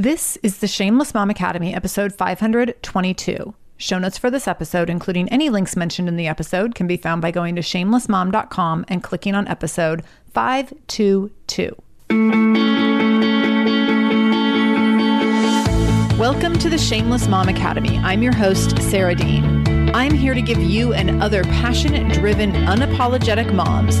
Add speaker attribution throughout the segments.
Speaker 1: This is the Shameless Mom Academy, episode 522. Show notes for this episode, including any links mentioned in the episode, can be found by going to shamelessmom.com and clicking on episode 522. Welcome to the Shameless Mom Academy. I'm your host, Sarah Dean. I'm here to give you and other passionate, driven, unapologetic moms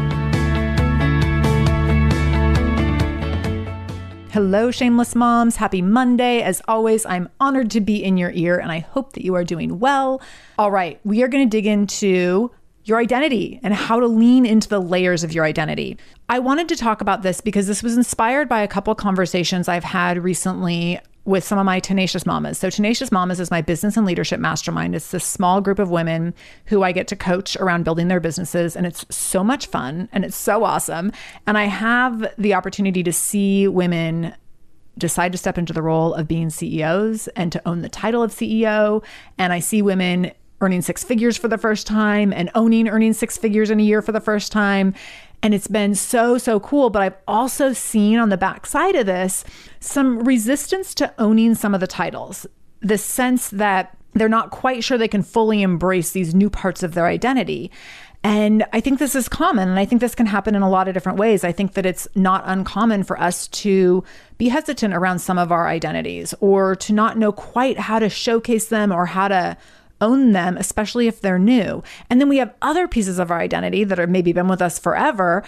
Speaker 1: Hello, shameless moms. Happy Monday. As always, I'm honored to be in your ear and I hope that you are doing well. All right, we are going to dig into your identity and how to lean into the layers of your identity. I wanted to talk about this because this was inspired by a couple conversations I've had recently with some of my Tenacious Mamas. So, Tenacious Mamas is my business and leadership mastermind. It's this small group of women who I get to coach around building their businesses. And it's so much fun and it's so awesome. And I have the opportunity to see women decide to step into the role of being CEOs and to own the title of CEO. And I see women earning six figures for the first time and owning earning six figures in a year for the first time. And it's been so, so cool. But I've also seen on the backside of this some resistance to owning some of the titles. The sense that they're not quite sure they can fully embrace these new parts of their identity. And I think this is common. And I think this can happen in a lot of different ways. I think that it's not uncommon for us to be hesitant around some of our identities or to not know quite how to showcase them or how to own them, especially if they're new. And then we have other pieces of our identity that are maybe been with us forever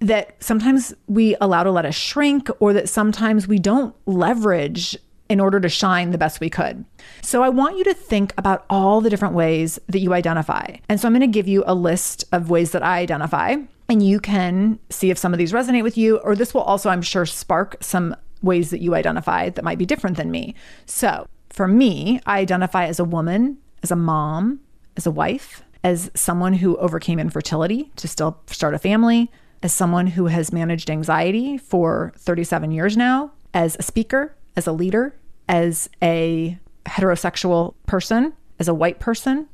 Speaker 1: that sometimes we allow to let us shrink or that sometimes we don't leverage in order to shine the best we could. So I want you to think about all the different ways that you identify. And so I'm going to give you a list of ways that I identify and you can see if some of these resonate with you or this will also I'm sure spark some ways that you identify that might be different than me. So, for me, I identify as a woman, as a mom, as a wife, as someone who overcame infertility to still start a family, as someone who has managed anxiety for 37 years now, as a speaker, as a leader, as a heterosexual person, as a white person,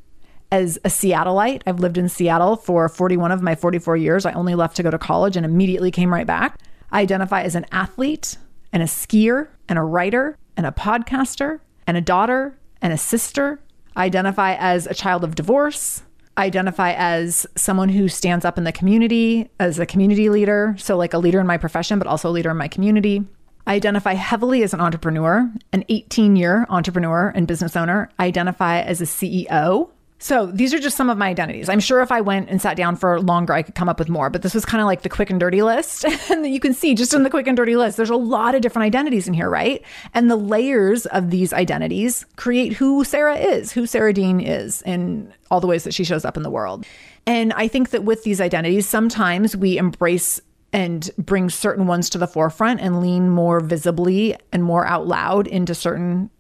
Speaker 1: as a Seattleite. I've lived in Seattle for 41 of my 44 years. I only left to go to college and immediately came right back. I identify as an athlete and a skier and a writer and a podcaster and a daughter and a sister. Identify as a child of divorce. Identify as someone who stands up in the community as a community leader. So, like a leader in my profession, but also a leader in my community. I identify heavily as an entrepreneur, an 18 year entrepreneur and business owner. I identify as a CEO, So these are just some of my identities. I'm sure if I went and sat down for longer, I could come up with more, but this was kind of like the quick and dirty list. and you can see just in the quick and dirty list, there's a lot of different identities in here, right? And the layers of these identities create who Sarah is, who Sarah Dean is, in all the ways that she shows up in the world. And I think that with these identities, sometimes we embrace and bring certain ones to the forefront and lean more visibly and more out loud into certain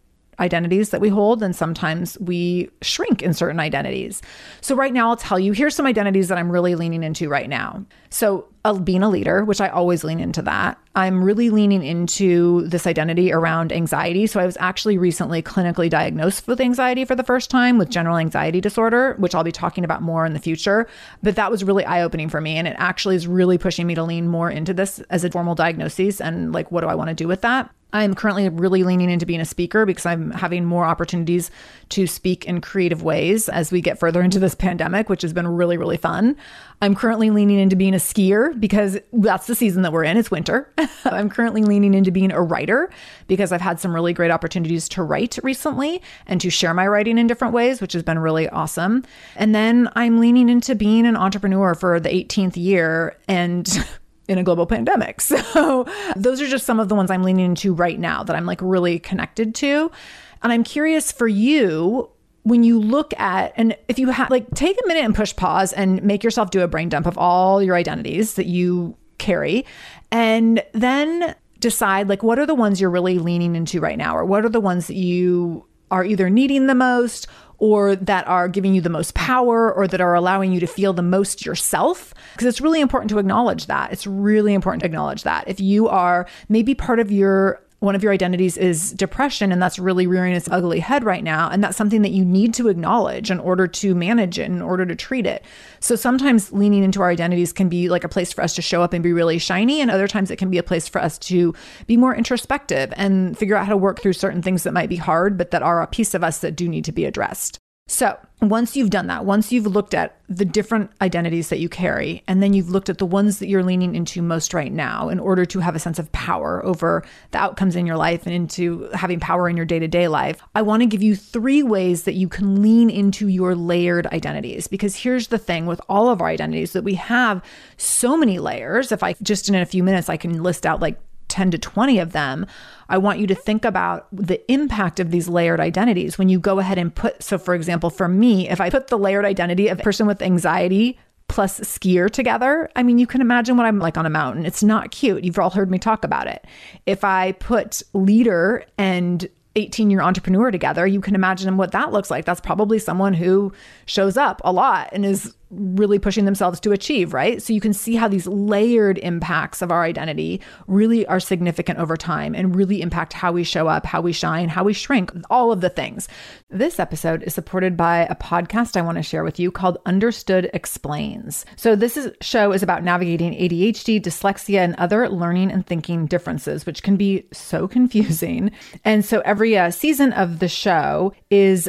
Speaker 1: identities that we hold, and sometimes we shrink in certain identities. So, right now, I'll tell you here's some identities that I'm really leaning into right now. So, uh, being a leader, which I always lean into that, I'm really leaning into this identity around anxiety. So, I was actually recently clinically diagnosed with anxiety for the first time with general anxiety disorder, which I'll be talking about more in the future. But that was really eye opening for me. And it actually is really pushing me to lean more into this as a formal diagnosis and like, what do I want to do with that? I'm currently really leaning into being a speaker because I'm having more opportunities to speak in creative ways as we get further into this pandemic, which has been really, really fun. I'm currently leaning into being a skier because that's the season that we're in. It's winter. I'm currently leaning into being a writer because I've had some really great opportunities to write recently and to share my writing in different ways, which has been really awesome. And then I'm leaning into being an entrepreneur for the 18th year and in a global pandemic. So those are just some of the ones I'm leaning into right now that I'm like really connected to. And I'm curious for you when you look at and if you have like take a minute and push pause and make yourself do a brain dump of all your identities that you carry and then decide like what are the ones you're really leaning into right now or what are the ones that you are either needing the most or that are giving you the most power or that are allowing you to feel the most yourself. Because it's really important to acknowledge that. It's really important to acknowledge that. If you are maybe part of your one of your identities is depression and that's really rearing its ugly head right now and that's something that you need to acknowledge in order to manage it in order to treat it. So sometimes leaning into our identities can be like a place for us to show up and be really shiny and other times it can be a place for us to be more introspective and figure out how to work through certain things that might be hard but that are a piece of us that do need to be addressed so, once you've done that, once you've looked at the different identities that you carry, and then you've looked at the ones that you're leaning into most right now in order to have a sense of power over the outcomes in your life and into having power in your day to day life, I want to give you three ways that you can lean into your layered identities. Because here's the thing with all of our identities that we have so many layers. If I just in a few minutes, I can list out like 10 to 20 of them, I want you to think about the impact of these layered identities when you go ahead and put. So, for example, for me, if I put the layered identity of person with anxiety plus skier together, I mean, you can imagine what I'm like on a mountain. It's not cute. You've all heard me talk about it. If I put leader and 18 year entrepreneur together, you can imagine what that looks like. That's probably someone who shows up a lot and is really pushing themselves to achieve, right? So you can see how these layered impacts of our identity really are significant over time and really impact how we show up, how we shine, how we shrink, all of the things. This episode is supported by a podcast I want to share with you called Understood Explains. So this is, show is about navigating ADHD, dyslexia, and other learning and thinking differences, which can be so confusing. And so every uh, season of the show is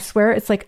Speaker 1: swear it's like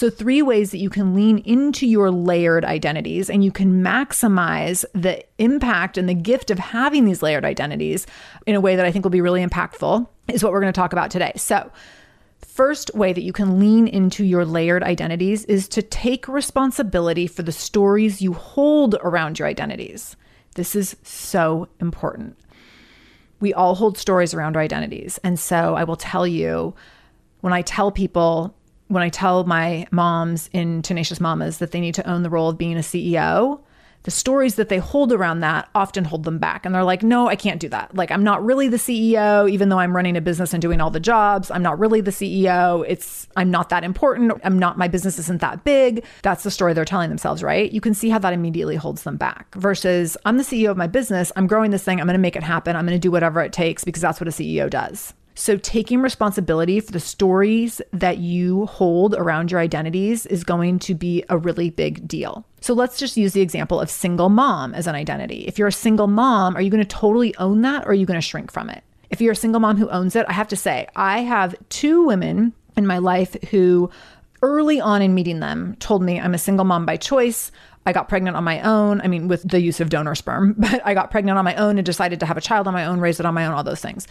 Speaker 1: So, three ways that you can lean into your layered identities and you can maximize the impact and the gift of having these layered identities in a way that I think will be really impactful is what we're going to talk about today. So, first way that you can lean into your layered identities is to take responsibility for the stories you hold around your identities. This is so important we all hold stories around our identities. And so I will tell you when I tell people, when I tell my moms in Tenacious Mamas that they need to own the role of being a CEO, the stories that they hold around that often hold them back. And they're like, no, I can't do that. Like, I'm not really the CEO, even though I'm running a business and doing all the jobs. I'm not really the CEO. It's, I'm not that important. I'm not, my business isn't that big. That's the story they're telling themselves, right? You can see how that immediately holds them back versus I'm the CEO of my business. I'm growing this thing. I'm going to make it happen. I'm going to do whatever it takes because that's what a CEO does. So, taking responsibility for the stories that you hold around your identities is going to be a really big deal. So, let's just use the example of single mom as an identity. If you're a single mom, are you going to totally own that or are you going to shrink from it? If you're a single mom who owns it, I have to say, I have two women in my life who early on in meeting them told me I'm a single mom by choice. I got pregnant on my own. I mean, with the use of donor sperm, but I got pregnant on my own and decided to have a child on my own, raise it on my own, all those things.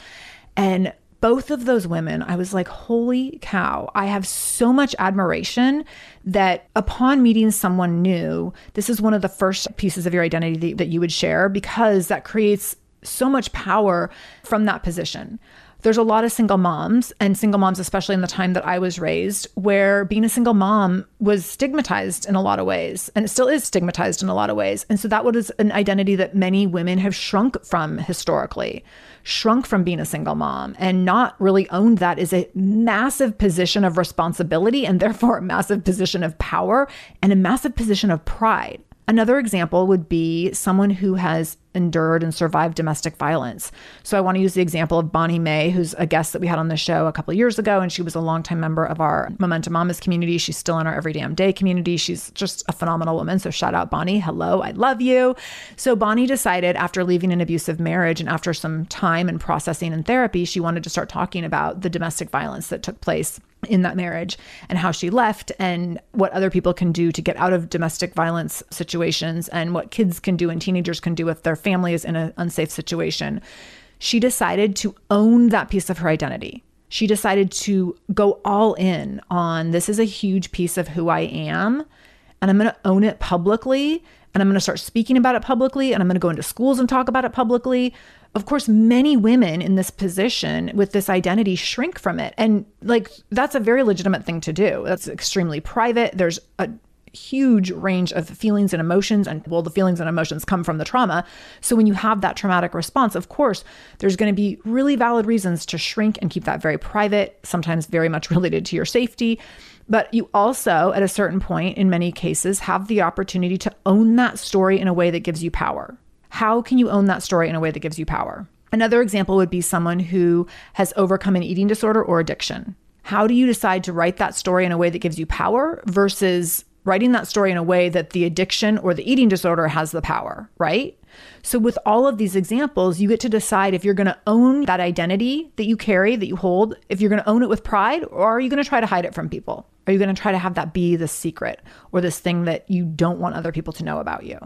Speaker 1: And both of those women, I was like, holy cow, I have so much admiration that upon meeting someone new, this is one of the first pieces of your identity that you would share because that creates so much power from that position there's a lot of single moms and single moms, especially in the time that I was raised, where being a single mom was stigmatized in a lot of ways and it still is stigmatized in a lot of ways. And so that was an identity that many women have shrunk from historically, shrunk from being a single mom and not really owned that is a massive position of responsibility and therefore a massive position of power and a massive position of pride. Another example would be someone who has endured and survived domestic violence. So I want to use the example of Bonnie May, who's a guest that we had on the show a couple years ago, and she was a longtime member of our Momentum Mamas community. She's still in our Every Damn Day community. She's just a phenomenal woman. So shout out Bonnie. Hello, I love you. So Bonnie decided after leaving an abusive marriage and after some time and processing and therapy, she wanted to start talking about the domestic violence that took place in that marriage and how she left and what other people can do to get out of domestic violence situations and what kids can do and teenagers can do if their family is in an unsafe situation. She decided to own that piece of her identity. She decided to go all in on this is a huge piece of who I am and I'm going to own it publicly and I'm going to start speaking about it publicly and I'm going to go into schools and talk about it publicly of course, many women in this position with this identity shrink from it. And like, that's a very legitimate thing to do. That's extremely private. There's a huge range of feelings and emotions. And well, the feelings and emotions come from the trauma. So when you have that traumatic response, of course, there's going to be really valid reasons to shrink and keep that very private, sometimes very much related to your safety. But you also, at a certain point, in many cases, have the opportunity to own that story in a way that gives you power. How can you own that story in a way that gives you power? Another example would be someone who has overcome an eating disorder or addiction. How do you decide to write that story in a way that gives you power versus writing that story in a way that the addiction or the eating disorder has the power, right? So, with all of these examples, you get to decide if you're going to own that identity that you carry, that you hold, if you're going to own it with pride, or are you going to try to hide it from people? Are you going to try to have that be the secret or this thing that you don't want other people to know about you?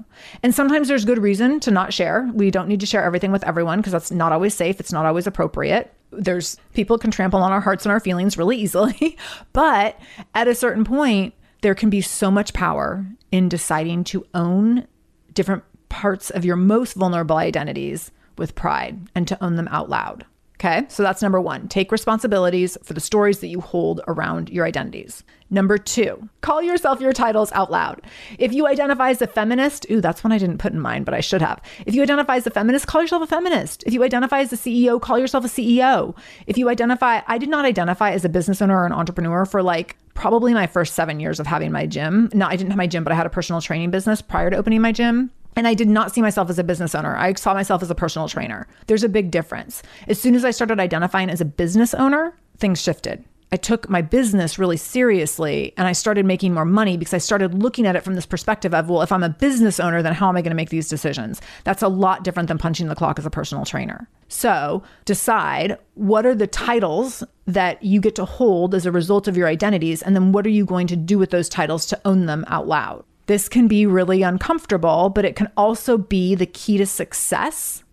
Speaker 1: And sometimes there's good reason to not share. We don't need to share everything with everyone because that's not always safe, it's not always appropriate there's people can trample on our hearts and our feelings really easily but at a certain point there can be so much power in deciding to own different parts of your most vulnerable identities with pride and to own them out loud. Okay, so that's number one. Take responsibilities for the stories that you hold around your identities. Number two, call yourself your titles out loud. If you identify as a feminist, ooh, that's one I didn't put in mind, but I should have. If you identify as a feminist, call yourself a feminist. If you identify as a CEO, call yourself a CEO. If you identify, I did not identify as a business owner or an entrepreneur for like probably my first seven years of having my gym. No, I didn't have my gym, but I had a personal training business prior to opening my gym. And I did not see myself as a business owner. I saw myself as a personal trainer. There's a big difference. As soon as I started identifying as a business owner, things shifted. I took my business really seriously and I started making more money because I started looking at it from this perspective of, well, if I'm a business owner, then how am I going to make these decisions? That's a lot different than punching the clock as a personal trainer. So decide what are the titles that you get to hold as a result of your identities, and then what are you going to do with those titles to own them out loud? This can be really uncomfortable, but it can also be the key to success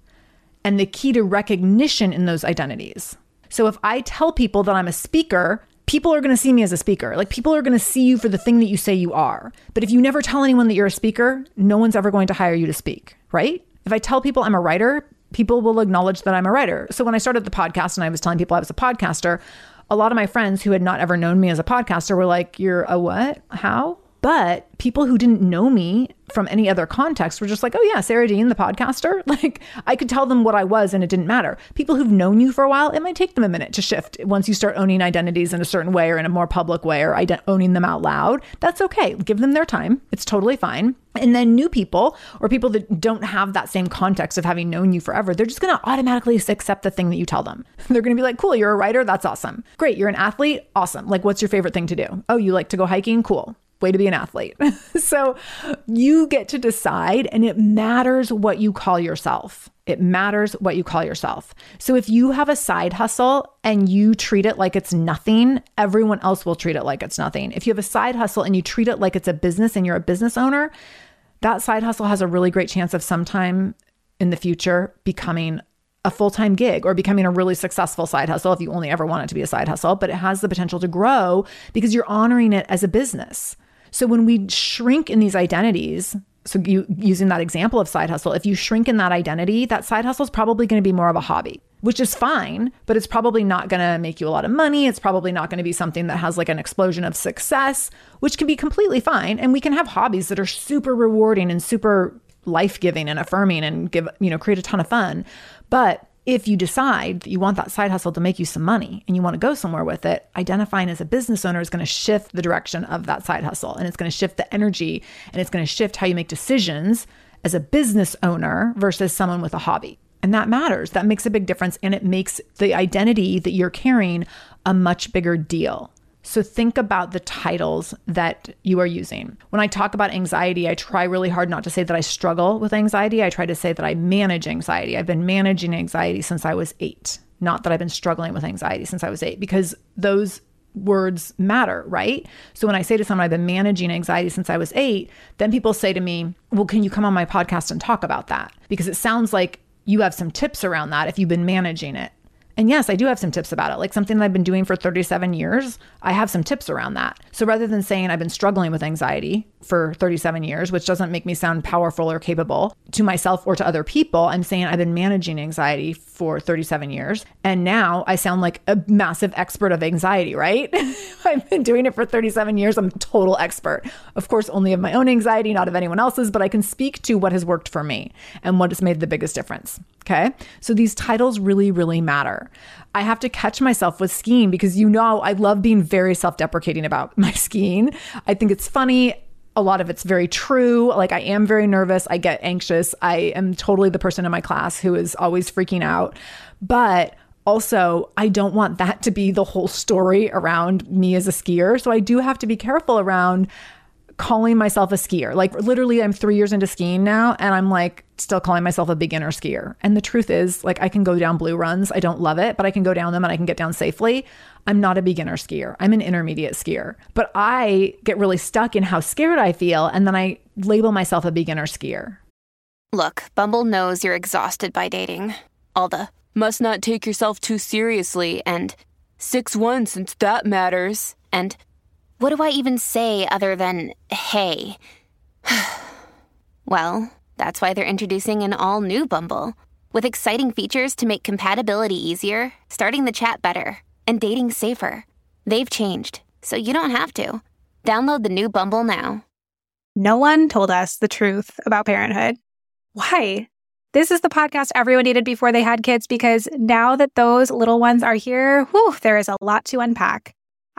Speaker 1: and the key to recognition in those identities. So if I tell people that I'm a speaker, people are going to see me as a speaker. Like people are going to see you for the thing that you say you are. But if you never tell anyone that you're a speaker, no one's ever going to hire you to speak, right? If I tell people I'm a writer, people will acknowledge that I'm a writer. So when I started the podcast and I was telling people I was a podcaster, a lot of my friends who had not ever known me as a podcaster were like, You're a what? How? But people who didn't know me from any other context were just like, oh, yeah, Sarah Dean, the podcaster. Like I could tell them what I was and it didn't matter. People who've known you for a while, it might take them a minute to shift once you start owning identities in a certain way or in a more public way or ident- owning them out loud. That's okay. Give them their time. It's totally fine. And then new people or people that don't have that same context of having known you forever, they're just going to automatically accept the thing that you tell them. They're going to be like, cool, you're a writer. That's awesome. Great. You're an athlete. Awesome. Like, what's your favorite thing to do? Oh, you like to go hiking? Cool way to be an athlete. so you get to decide, and it matters what you call yourself. It matters what you call yourself. So if you have a side hustle and you treat it like it's nothing, everyone else will treat it like it's nothing. If you have a side hustle and you treat it like it's a business and you're a business owner, that side hustle has a really great chance of sometime in the future becoming a full time gig or becoming a really successful side hustle if you only ever want it to be a side hustle, but it has the potential to grow because you're honoring it as a business. So when we shrink in these identities, so you using that example of side hustle, if you shrink in that identity, that side hustle is probably going to be more of a hobby, which is fine, but it's probably not going to make you a lot of money. It's probably not going to be something that has like an explosion of success, which can be completely fine. And we can have hobbies that are super rewarding and super life-giving and affirming and give, you know, create a ton of fun. But if you decide that you want that side hustle to make you some money and you want to go somewhere with it, identifying as a business owner is going to shift the direction of that side hustle and it's going to shift the energy and it's going to shift how you make decisions as a business owner versus someone with a hobby. And that matters. That makes a big difference and it makes the identity that you're carrying a much bigger deal. So think about the titles that you are using. When I talk about anxiety, I try really hard not to say that I struggle with anxiety. I try to say that I manage anxiety. I've been managing anxiety since I was eight, not that I've been struggling with anxiety since I was eight, because those words matter, right? So when I say to someone, I've been managing anxiety since I was eight, then people say to me, Well, can you come on my podcast and talk about that? Because it sounds like you have some tips around that if you've been managing it. And yes, I do have some tips about it. Like something that I've been doing for 37 years, I have some tips around that. So rather than saying I've been struggling with anxiety for 37 years, which doesn't make me sound powerful or capable to myself or to other people, I'm saying I've been managing anxiety for 37 years. And now I sound like a massive expert of anxiety, right? I've been doing it for 37 years. I'm a total expert. Of course, only of my own anxiety, not of anyone else's, but I can speak to what has worked for me and what has made the biggest difference. Okay. So these titles really, really matter. I have to catch myself with skiing because you know I love being very self deprecating about my skiing. I think it's funny a lot of it's very true. Like I am very nervous. I get anxious. I am totally the person in my class who is always freaking out. But also, I don't want that to be the whole story around me as a skier. So I do have to be careful around calling myself a skier. Like literally I'm 3 years into skiing now and I'm like still calling myself a beginner skier. And the truth is like I can go down blue runs. I don't love it, but I can go down them and I can get down safely. I'm not a beginner skier. I'm an intermediate skier. But I get really stuck in how scared I feel and then I label myself a beginner skier.
Speaker 2: Look, Bumble knows you're exhausted by dating. All the must not take yourself too seriously and 6 1 since that matters. And what do I even say other than hey? well, that's why they're introducing an all new Bumble with exciting features to make compatibility easier, starting the chat better, and dating safer. They've changed, so you don't have to. Download the new Bumble now.
Speaker 3: No one told us the truth about parenthood. Why? This is the podcast everyone needed before they had kids because now that those little ones are here, whew, there is a lot to unpack.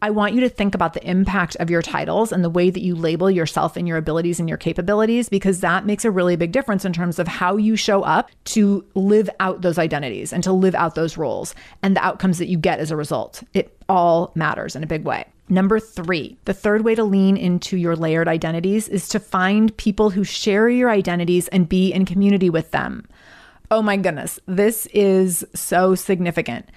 Speaker 1: I want you to think about the impact of your titles and the way that you label yourself and your abilities and your capabilities, because that makes a really big difference in terms of how you show up to live out those identities and to live out those roles and the outcomes that you get as a result. It all matters in a big way. Number three, the third way to lean into your layered identities is to find people who share your identities and be in community with them. Oh my goodness, this is so significant.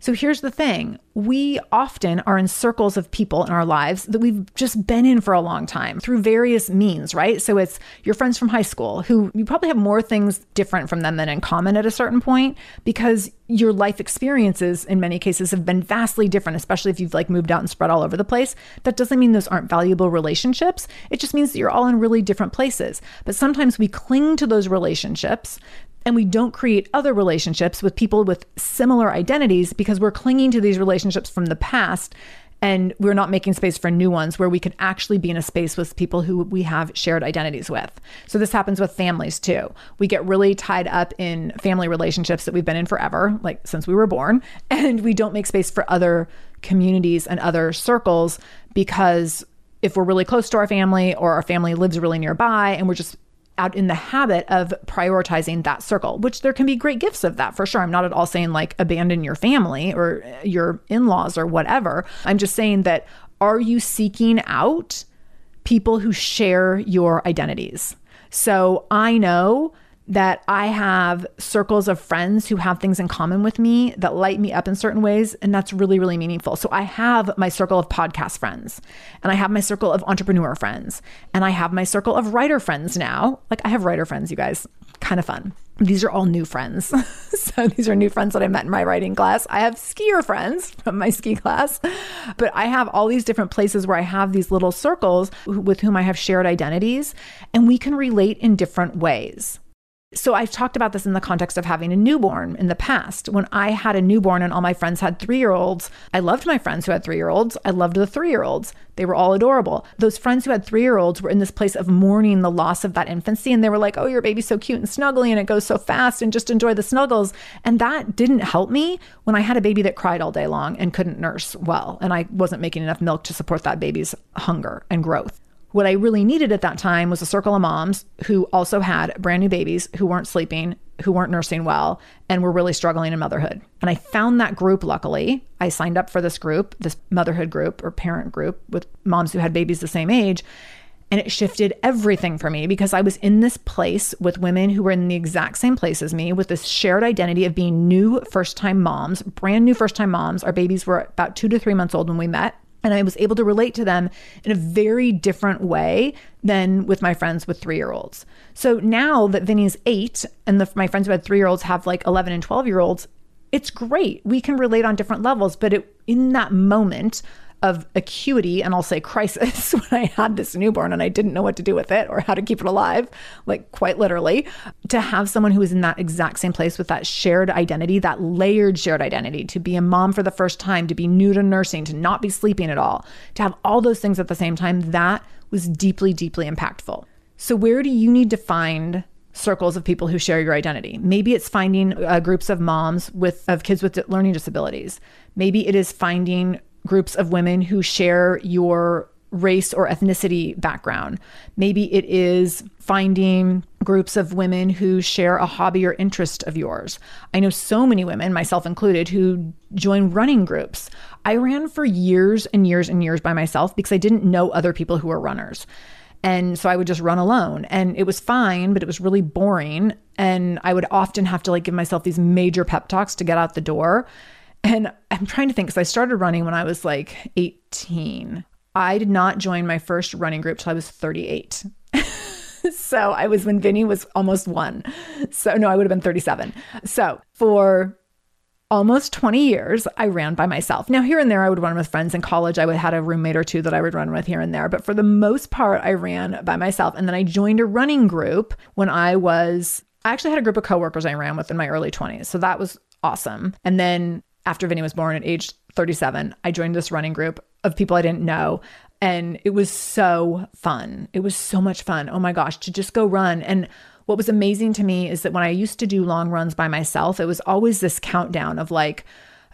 Speaker 1: So here's the thing we often are in circles of people in our lives that we've just been in for a long time through various means, right? So it's your friends from high school who you probably have more things different from them than in common at a certain point because your life experiences in many cases have been vastly different, especially if you've like moved out and spread all over the place. That doesn't mean those aren't valuable relationships. It just means that you're all in really different places. But sometimes we cling to those relationships and we don't create other relationships with people with similar identities because we're clinging to these relationships from the past and we're not making space for new ones where we could actually be in a space with people who we have shared identities with. So this happens with families too. We get really tied up in family relationships that we've been in forever, like since we were born, and we don't make space for other communities and other circles because if we're really close to our family or our family lives really nearby and we're just out in the habit of prioritizing that circle, which there can be great gifts of that for sure. I'm not at all saying like abandon your family or uh, your in laws or whatever. I'm just saying that are you seeking out people who share your identities? So I know that I have circles of friends who have things in common with me that light me up in certain ways. And that's really, really meaningful. So I have my circle of podcast friends, and I have my circle of entrepreneur friends, and I have my circle of writer friends now. Like I have writer friends, you guys, kind of fun. These are all new friends. so these are new friends that I met in my writing class. I have skier friends from my ski class, but I have all these different places where I have these little circles with whom I have shared identities, and we can relate in different ways. So I've talked about this in the context of having a newborn in the past. When I had a newborn and all my friends had 3-year-olds, I loved my friends who had 3-year-olds. I loved the 3-year-olds. They were all adorable. Those friends who had 3-year-olds were in this place of mourning the loss of that infancy and they were like, "Oh, your baby's so cute and snuggly and it goes so fast and just enjoy the snuggles." And that didn't help me when I had a baby that cried all day long and couldn't nurse well and I wasn't making enough milk to support that baby's hunger and growth. What I really needed at that time was a circle of moms who also had brand new babies who weren't sleeping who weren't nursing well and were really struggling in motherhood. And I found that group, luckily. I signed up for this group, this motherhood group or parent group with moms who had babies the same age. And it shifted everything for me because I was in this place with women who were in the exact same place as me with this shared identity of being new first time moms, brand new first time moms. Our babies were about two to three months old when we met. And I was able to relate to them in a very different way than with my friends with three year olds. So now that Vinny's eight and the, my friends who had three year olds have like 11 and 12 year olds, it's great. We can relate on different levels. But it, in that moment, of acuity and I'll say crisis when I had this newborn and I didn't know what to do with it or how to keep it alive, like quite literally, to have someone who is in that exact same place with that shared identity, that layered shared identity, to be a mom for the first time, to be new to nursing, to not be sleeping at all, to have all those things at the same time, that was deeply, deeply impactful. So, where do you need to find circles of people who share your identity. Maybe it's finding uh, groups of moms with of kids with learning disabilities. Maybe it is finding groups of women who share your race or ethnicity background. Maybe it is finding groups of women who share a hobby or interest of yours. I know so many women, myself included, who join running groups. I ran for years and years and years by myself because I didn't know other people who were runners. And so I would just run alone and it was fine, but it was really boring. And I would often have to like give myself these major pep talks to get out the door. And I'm trying to think because I started running when I was like 18. I did not join my first running group till I was 38. so I was when Vinny was almost one. So no, I would have been 37. So for almost 20 years, I ran by myself. Now, here and there, I would run with friends in college. I would had a roommate or two that I would run with here and there. But for the most part, I ran by myself. And then I joined a running group when I was, I actually had a group of coworkers I ran with in my early 20s. So that was awesome. And then after Vinny was born at age 37, I joined this running group of people I didn't know. And it was so fun. It was so much fun. Oh my gosh, to just go run. And what was amazing to me is that when I used to do long runs by myself, it was always this countdown of like,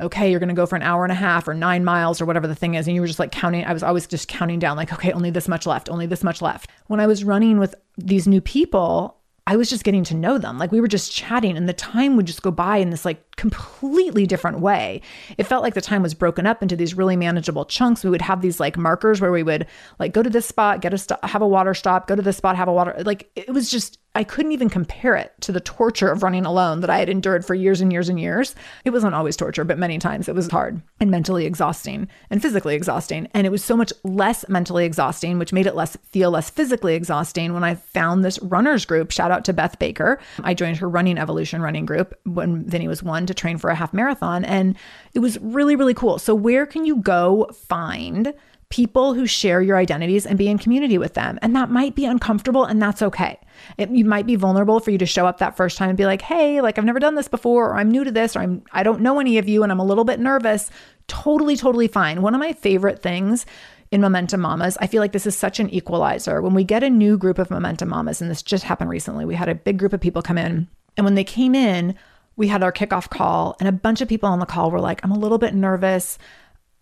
Speaker 1: okay, you're going to go for an hour and a half or nine miles or whatever the thing is. And you were just like counting. I was always just counting down, like, okay, only this much left, only this much left. When I was running with these new people, I was just getting to know them. Like we were just chatting and the time would just go by in this like completely different way. It felt like the time was broken up into these really manageable chunks. We would have these like markers where we would like go to this spot, get a stop, have a water stop, go to this spot, have a water. Like it was just I couldn't even compare it to the torture of running alone that I had endured for years and years and years. It wasn't always torture, but many times it was hard and mentally exhausting and physically exhausting. And it was so much less mentally exhausting, which made it less feel less physically exhausting when I found this runners group. Shout out to Beth Baker. I joined her running evolution running group when Vinny was one to train for a half marathon. And it was really, really cool. So where can you go find people who share your identities and be in community with them. And that might be uncomfortable and that's okay. It you might be vulnerable for you to show up that first time and be like, "Hey, like I've never done this before or I'm new to this or I'm I don't know any of you and I'm a little bit nervous." Totally totally fine. One of my favorite things in Momentum Mamas. I feel like this is such an equalizer. When we get a new group of Momentum Mamas, and this just happened recently, we had a big group of people come in. And when they came in, we had our kickoff call, and a bunch of people on the call were like, I'm a little bit nervous.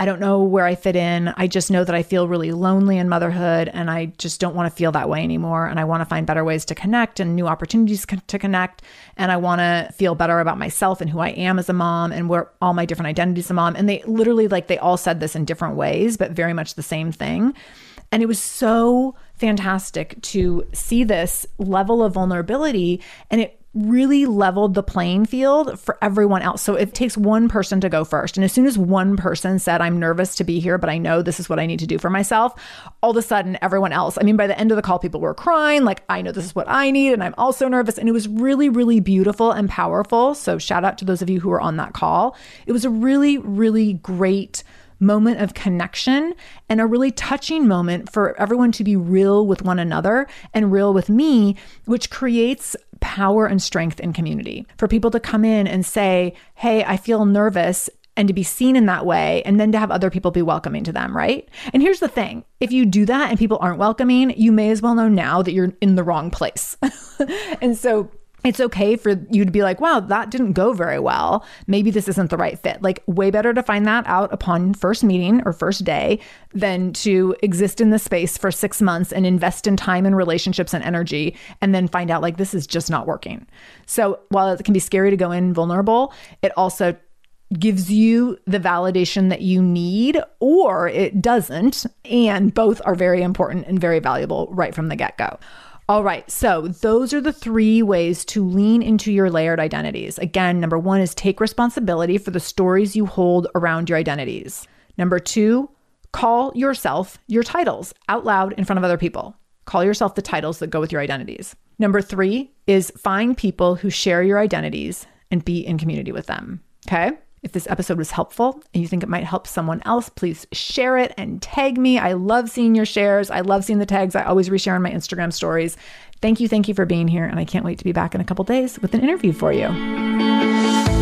Speaker 1: I don't know where I fit in. I just know that I feel really lonely in motherhood and I just don't want to feel that way anymore. And I want to find better ways to connect and new opportunities to connect. And I want to feel better about myself and who I am as a mom and where all my different identities as a mom. And they literally, like, they all said this in different ways, but very much the same thing. And it was so fantastic to see this level of vulnerability. And it really leveled the playing field for everyone else. So it takes one person to go first. And as soon as one person said, I'm nervous to be here, but I know this is what I need to do for myself, all of a sudden, everyone else, I mean, by the end of the call, people were crying, like, I know this is what I need. And I'm also nervous. And it was really, really beautiful and powerful. So shout out to those of you who were on that call. It was a really, really great moment of connection and a really touching moment for everyone to be real with one another and real with me, which creates power and strength in community. For people to come in and say, Hey, I feel nervous and to be seen in that way, and then to have other people be welcoming to them, right? And here's the thing if you do that and people aren't welcoming, you may as well know now that you're in the wrong place. and so it's okay for you to be like, wow, that didn't go very well. Maybe this isn't the right fit. Like, way better to find that out upon first meeting or first day than to exist in the space for six months and invest in time and relationships and energy and then find out like this is just not working. So, while it can be scary to go in vulnerable, it also gives you the validation that you need or it doesn't. And both are very important and very valuable right from the get go. All right, so those are the three ways to lean into your layered identities. Again, number one is take responsibility for the stories you hold around your identities. Number two, call yourself your titles out loud in front of other people. Call yourself the titles that go with your identities. Number three is find people who share your identities and be in community with them. Okay. If this episode was helpful and you think it might help someone else, please share it and tag me. I love seeing your shares. I love seeing the tags. I always reshare on my Instagram stories. Thank you, thank you for being here. And I can't wait to be back in a couple days with an interview for you.